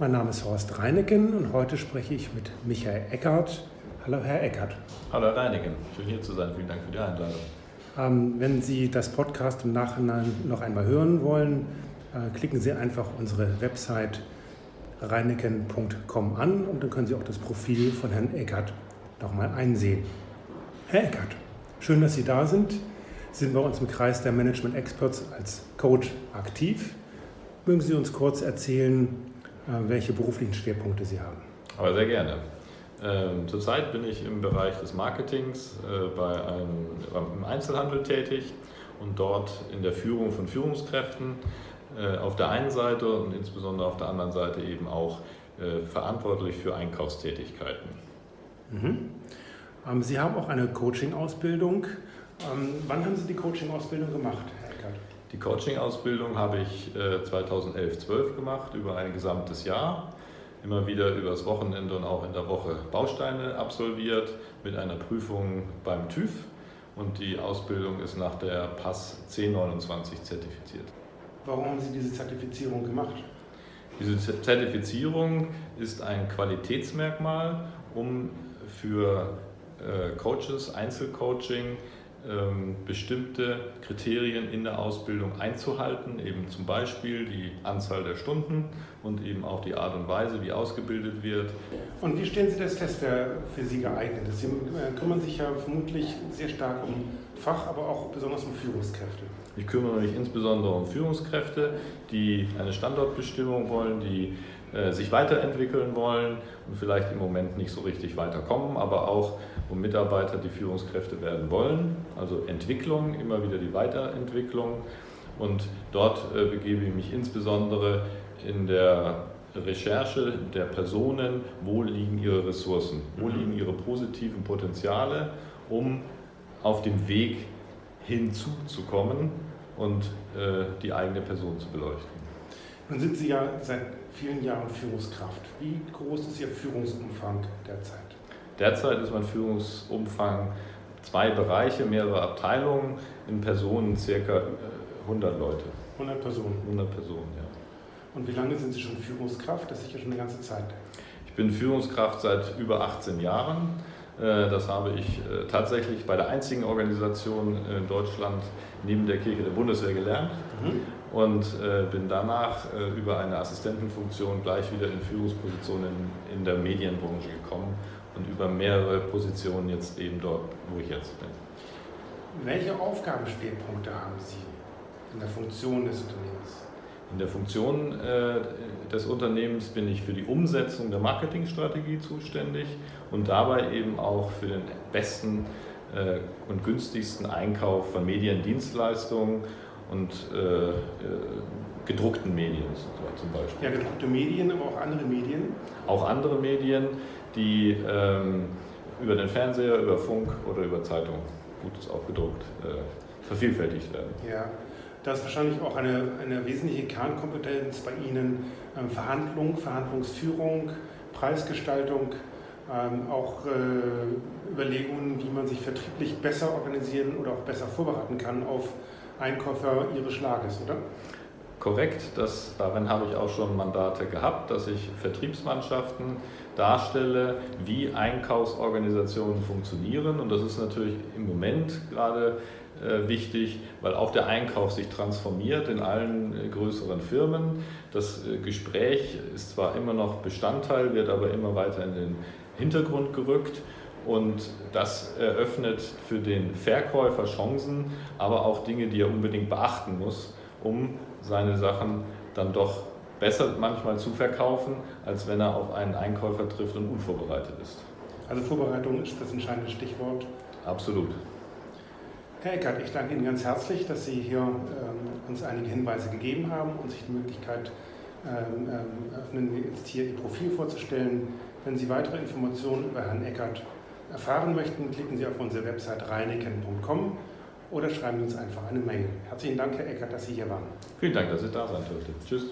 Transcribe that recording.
Mein Name ist Horst Reineken und heute spreche ich mit Michael Eckert. Hallo, Herr Eckert. Hallo, Herr Reineken. Schön hier zu sein. Vielen Dank für die Einladung. Ähm, wenn Sie das Podcast im Nachhinein noch einmal hören wollen, äh, klicken Sie einfach unsere Website reineken.com an und dann können Sie auch das Profil von Herrn Eckert nochmal einsehen. Herr Eckert, schön, dass Sie da sind. Sie sind bei uns im Kreis der Management Experts als Coach aktiv. Mögen Sie uns kurz erzählen, äh, welche beruflichen Schwerpunkte Sie haben. Aber sehr gerne. Ähm, zurzeit bin ich im Bereich des Marketings äh, bei einem, im Einzelhandel tätig und dort in der Führung von Führungskräften äh, auf der einen Seite und insbesondere auf der anderen Seite eben auch verantwortlich für Einkaufstätigkeiten. Mhm. Ähm, Sie haben auch eine Coaching-Ausbildung. Ähm, wann haben Sie die Coaching-Ausbildung gemacht, Herr Eckert? Die Coaching-Ausbildung habe ich 2011-12 gemacht, über ein gesamtes Jahr. Immer wieder übers Wochenende und auch in der Woche Bausteine absolviert mit einer Prüfung beim TÜV. Und die Ausbildung ist nach der PAS 1029 zertifiziert. Warum haben Sie diese Zertifizierung gemacht? Diese Zertifizierung ist ein Qualitätsmerkmal, um für Coaches, Einzelcoaching, bestimmte Kriterien in der Ausbildung einzuhalten, eben zum Beispiel die Anzahl der Stunden und eben auch die Art und Weise, wie ausgebildet wird. Und wie stellen Sie das fest, wer für Sie geeignet ist? Sie kümmern sich ja vermutlich sehr stark um Fach, aber auch besonders um Führungskräfte. Ich kümmere mich insbesondere um Führungskräfte, die eine Standortbestimmung wollen, die sich weiterentwickeln wollen und vielleicht im Moment nicht so richtig weiterkommen, aber auch um Mitarbeiter, die Führungskräfte werden wollen. Also Entwicklung, immer wieder die Weiterentwicklung. Und dort äh, begebe ich mich insbesondere in der Recherche der Personen, wo liegen ihre Ressourcen, wo mhm. liegen ihre positiven Potenziale, um auf dem Weg hinzuzukommen und äh, die eigene Person zu beleuchten. Nun sind Sie ja seit vielen Jahren Führungskraft. Wie groß ist Ihr Führungsumfang derzeit? Derzeit ist mein Führungsumfang zwei Bereiche, mehrere Abteilungen, in Personen circa 100 äh, Leute. 100 Personen? 100 Personen, ja. Und wie lange sind Sie schon Führungskraft? Das ist sicher schon eine ganze Zeit. Ich bin Führungskraft seit über 18 Jahren. Äh, das habe ich äh, tatsächlich bei der einzigen Organisation in Deutschland neben der Kirche der Bundeswehr gelernt. Mhm und äh, bin danach über eine Assistentenfunktion gleich wieder in Führungspositionen in, in der Medienbranche gekommen und über mehrere Positionen jetzt eben dort, wo ich jetzt bin. Welche Aufgabenschwerpunkte haben Sie in der Funktion des Unternehmens? In der Funktion äh, des Unternehmens bin ich für die Umsetzung der Marketingstrategie zuständig und dabei eben auch für den besten äh, und günstigsten Einkauf von Mediendienstleistungen und äh, äh, gedruckten Medien zum Beispiel. Ja, gedruckte Medien, aber auch andere Medien? Auch andere Medien, die ähm, über den Fernseher, über Funk oder über Zeitung, gut ist auch gedruckt, äh, vervielfältigt werden. Ja, da ist wahrscheinlich auch eine, eine wesentliche Kernkompetenz bei Ihnen ähm, Verhandlung, Verhandlungsführung, Preisgestaltung, ähm, auch äh, Überlegungen, wie man sich vertrieblich besser organisieren oder auch besser vorbereiten kann auf Einkäufer Ihres Schlages, oder? Korrekt, das, darin habe ich auch schon Mandate gehabt, dass ich Vertriebsmannschaften darstelle, wie Einkaufsorganisationen funktionieren. Und das ist natürlich im Moment gerade äh, wichtig, weil auch der Einkauf sich transformiert in allen äh, größeren Firmen. Das äh, Gespräch ist zwar immer noch Bestandteil, wird aber immer weiter in den Hintergrund gerückt. Und das eröffnet für den Verkäufer Chancen, aber auch Dinge, die er unbedingt beachten muss, um seine Sachen dann doch besser manchmal zu verkaufen, als wenn er auf einen Einkäufer trifft und unvorbereitet ist. Also Vorbereitung ist das entscheidende Stichwort. Absolut. Herr Eckert, ich danke Ihnen ganz herzlich, dass Sie hier ähm, uns einige Hinweise gegeben haben und sich die Möglichkeit ähm, ähm, öffnen, jetzt hier Ihr Profil vorzustellen. Wenn Sie weitere Informationen über Herrn Eckert erfahren möchten, klicken Sie auf unsere Website reineken.com oder schreiben Sie uns einfach eine Mail. Herzlichen Dank, Herr Eckert, dass Sie hier waren. Vielen Dank, dass Sie da sein durften. Tschüss.